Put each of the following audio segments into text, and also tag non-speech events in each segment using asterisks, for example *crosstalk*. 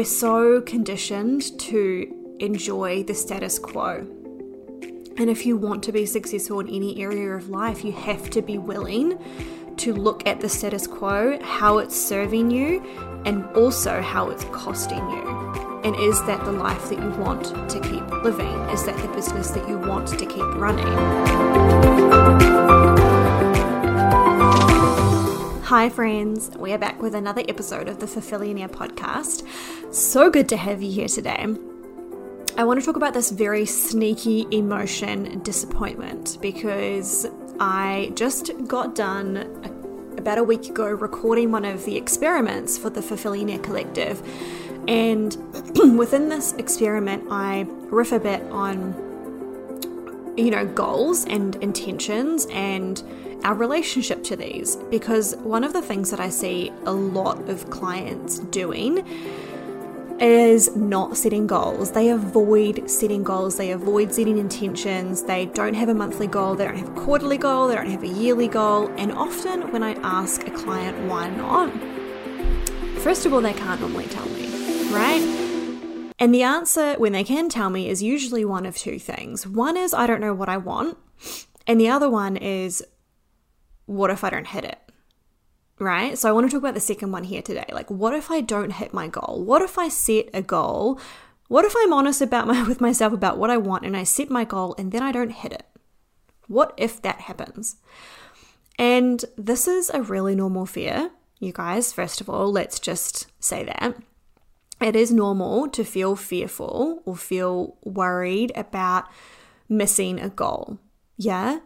We're so conditioned to enjoy the status quo. And if you want to be successful in any area of life, you have to be willing to look at the status quo, how it's serving you, and also how it's costing you. And is that the life that you want to keep living? Is that the business that you want to keep running? Hi, friends. We are back with another episode of the Fulfillionaire podcast. So good to have you here today. I want to talk about this very sneaky emotion, disappointment, because I just got done about a week ago recording one of the experiments for the Fulfillionaire Collective. And *clears throat* within this experiment, I riff a bit on, you know, goals and intentions and our relationship to these because one of the things that I see a lot of clients doing is not setting goals. They avoid setting goals, they avoid setting intentions, they don't have a monthly goal, they don't have a quarterly goal, they don't have a yearly goal. And often, when I ask a client why not, first of all, they can't normally tell me, right? And the answer, when they can tell me, is usually one of two things. One is, I don't know what I want. And the other one is, what if I don't hit it? Right? So I want to talk about the second one here today. Like, what if I don't hit my goal? What if I set a goal? What if I'm honest about my *laughs* with myself about what I want and I set my goal and then I don't hit it? What if that happens? And this is a really normal fear, you guys. First of all, let's just say that. It is normal to feel fearful or feel worried about missing a goal. Yeah?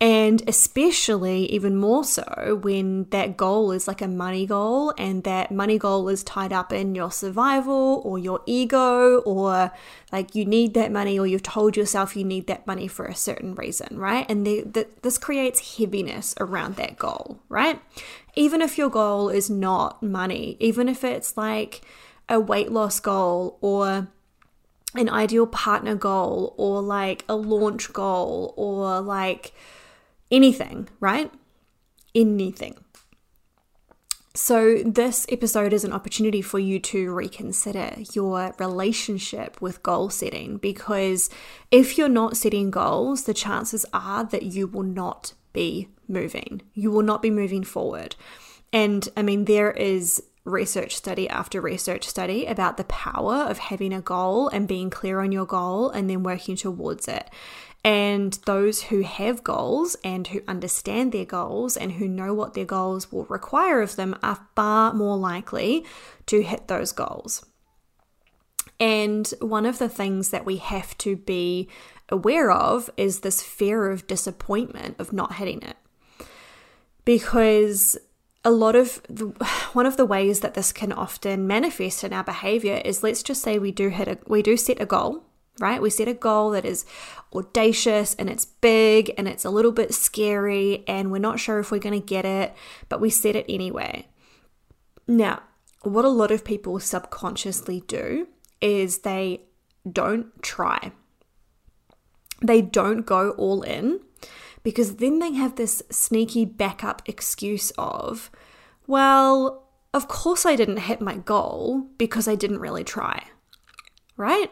And especially, even more so, when that goal is like a money goal and that money goal is tied up in your survival or your ego, or like you need that money or you've told yourself you need that money for a certain reason, right? And the, the, this creates heaviness around that goal, right? Even if your goal is not money, even if it's like a weight loss goal or an ideal partner goal or like a launch goal or like anything, right? Anything. So, this episode is an opportunity for you to reconsider your relationship with goal setting because if you're not setting goals, the chances are that you will not be moving. You will not be moving forward. And I mean, there is research study after research study about the power of having a goal and being clear on your goal and then working towards it. And those who have goals and who understand their goals and who know what their goals will require of them are far more likely to hit those goals. And one of the things that we have to be aware of is this fear of disappointment of not hitting it. Because a lot of the, *sighs* one of the ways that this can often manifest in our behavior is let's just say we do hit a we do set a goal right? We set a goal that is audacious and it's big and it's a little bit scary and we're not sure if we're going to get it, but we set it anyway. Now, what a lot of people subconsciously do is they don't try. They don't go all in because then they have this sneaky backup excuse of, well, of course I didn't hit my goal because I didn't really try, right?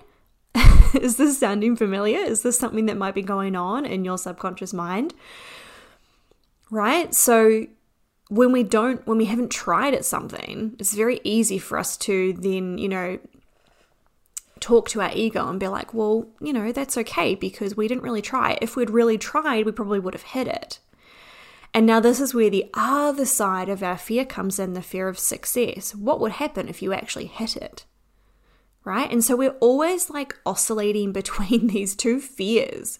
*laughs* Is this sounding familiar? Is this something that might be going on in your subconscious mind? Right? So when we don't, when we haven't tried at something, it's very easy for us to then, you know, talk to our ego and be like, well, you know, that's okay because we didn't really try. If we'd really tried, we probably would have hit it. And now, this is where the other side of our fear comes in the fear of success. What would happen if you actually hit it? Right? And so we're always like oscillating *laughs* between these two fears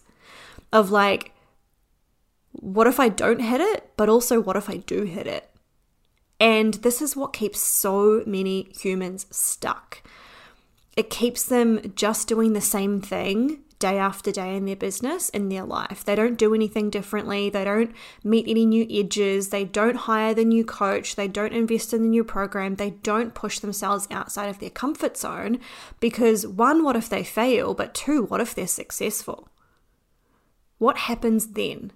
of like, what if I don't hit it? But also, what if I do hit it? And this is what keeps so many humans stuck. It keeps them just doing the same thing day after day in their business, in their life. They don't do anything differently. They don't meet any new edges. They don't hire the new coach. They don't invest in the new program. They don't push themselves outside of their comfort zone because one, what if they fail? But two, what if they're successful? What happens then?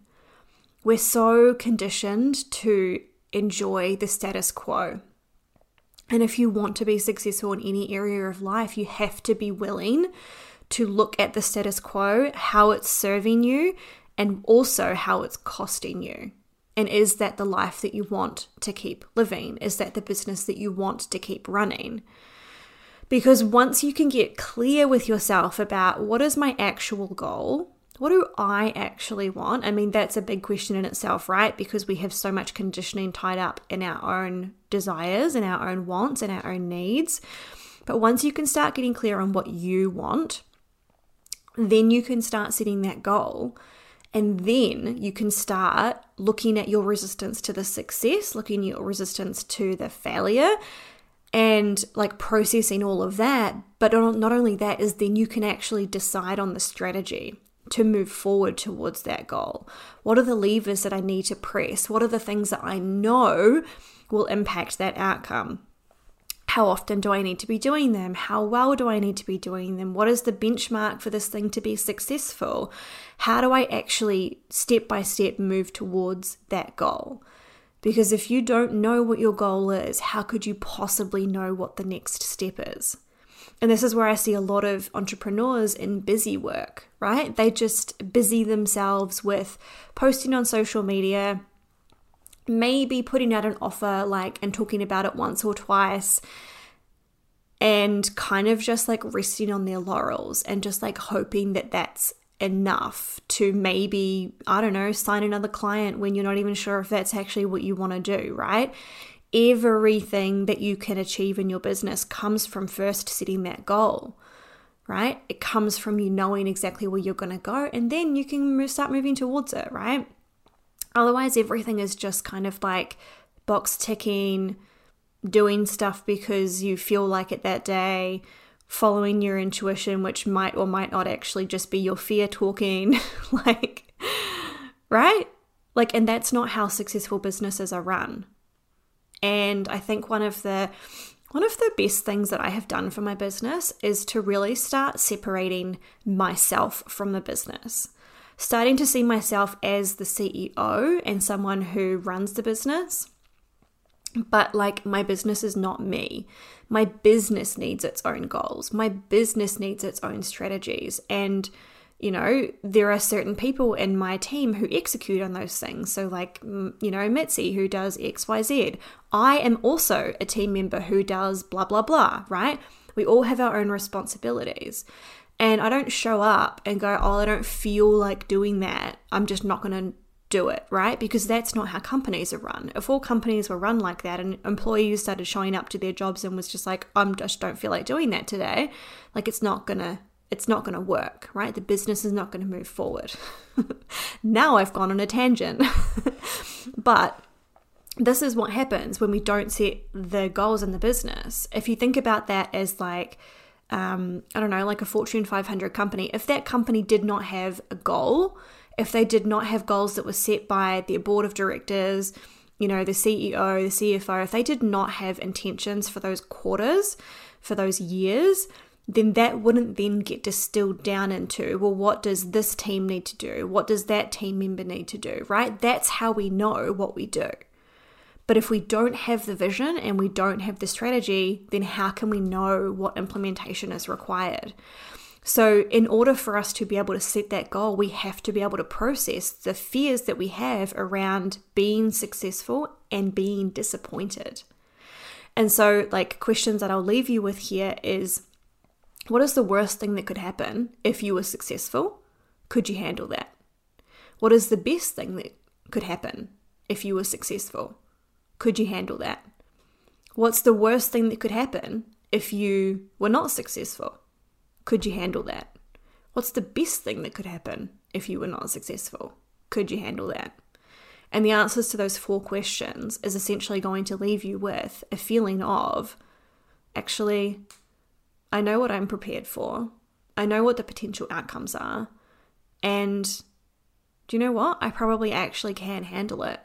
We're so conditioned to enjoy the status quo. And if you want to be successful in any area of life, you have to be willing to look at the status quo, how it's serving you, and also how it's costing you. And is that the life that you want to keep living? Is that the business that you want to keep running? Because once you can get clear with yourself about what is my actual goal, what do I actually want? I mean, that's a big question in itself, right? Because we have so much conditioning tied up in our own desires and our own wants and our own needs. But once you can start getting clear on what you want, then you can start setting that goal. And then you can start looking at your resistance to the success, looking at your resistance to the failure, and like processing all of that. But not only that, is then you can actually decide on the strategy to move forward towards that goal. What are the levers that I need to press? What are the things that I know will impact that outcome? How often do I need to be doing them? How well do I need to be doing them? What is the benchmark for this thing to be successful? How do I actually step by step move towards that goal? Because if you don't know what your goal is, how could you possibly know what the next step is? And this is where I see a lot of entrepreneurs in busy work, right? They just busy themselves with posting on social media, maybe putting out an offer like and talking about it once or twice and kind of just like resting on their laurels and just like hoping that that's enough to maybe, I don't know, sign another client when you're not even sure if that's actually what you want to do, right? Everything that you can achieve in your business comes from first setting that goal, right? It comes from you knowing exactly where you're going to go, and then you can start moving towards it, right? Otherwise, everything is just kind of like box ticking, doing stuff because you feel like it that day, following your intuition, which might or might not actually just be your fear talking. *laughs* like, right? Like, and that's not how successful businesses are run. And I think one of the one of the best things that I have done for my business is to really start separating myself from the business. Starting to see myself as the CEO and someone who runs the business. But like, my business is not me. My business needs its own goals. My business needs its own strategies. And you know, there are certain people in my team who execute on those things. So, like, you know, Mitzi, who does XYZ. I am also a team member who does blah, blah, blah, right? We all have our own responsibilities. And I don't show up and go, oh, I don't feel like doing that. I'm just not going to do it, right? Because that's not how companies are run. If all companies were run like that and employees started showing up to their jobs and was just like, I'm just don't feel like doing that today, like it's not to it's not to work, right? The business is not going to move forward. *laughs* now I've gone on a tangent. *laughs* but this is what happens when we don't set the goals in the business. If you think about that as like, um, I don't know, like a Fortune 500 company, if that company did not have a goal, if they did not have goals that were set by their board of directors, you know, the CEO, the CFO, if they did not have intentions for those quarters, for those years, then that wouldn't then get distilled down into, well, what does this team need to do? What does that team member need to do, right? That's how we know what we do. But if we don't have the vision and we don't have the strategy, then how can we know what implementation is required? So, in order for us to be able to set that goal, we have to be able to process the fears that we have around being successful and being disappointed. And so, like, questions that I'll leave you with here is what is the worst thing that could happen if you were successful? Could you handle that? What is the best thing that could happen if you were successful? Could you handle that? What's the worst thing that could happen if you were not successful? Could you handle that? What's the best thing that could happen if you were not successful? Could you handle that? And the answers to those four questions is essentially going to leave you with a feeling of actually, I know what I'm prepared for. I know what the potential outcomes are. And do you know what? I probably actually can handle it.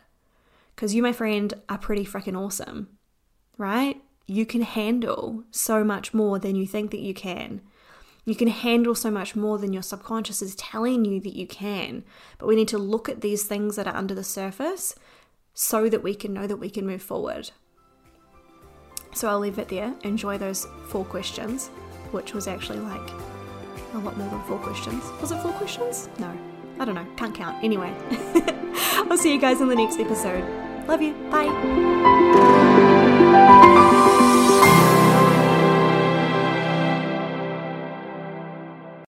Because you, my friend, are pretty freaking awesome, right? You can handle so much more than you think that you can. You can handle so much more than your subconscious is telling you that you can. But we need to look at these things that are under the surface so that we can know that we can move forward. So I'll leave it there. Enjoy those four questions, which was actually like a lot more than four questions. Was it four questions? No. I don't know, can't count. Anyway, *laughs* I'll see you guys in the next episode. Love you. Bye.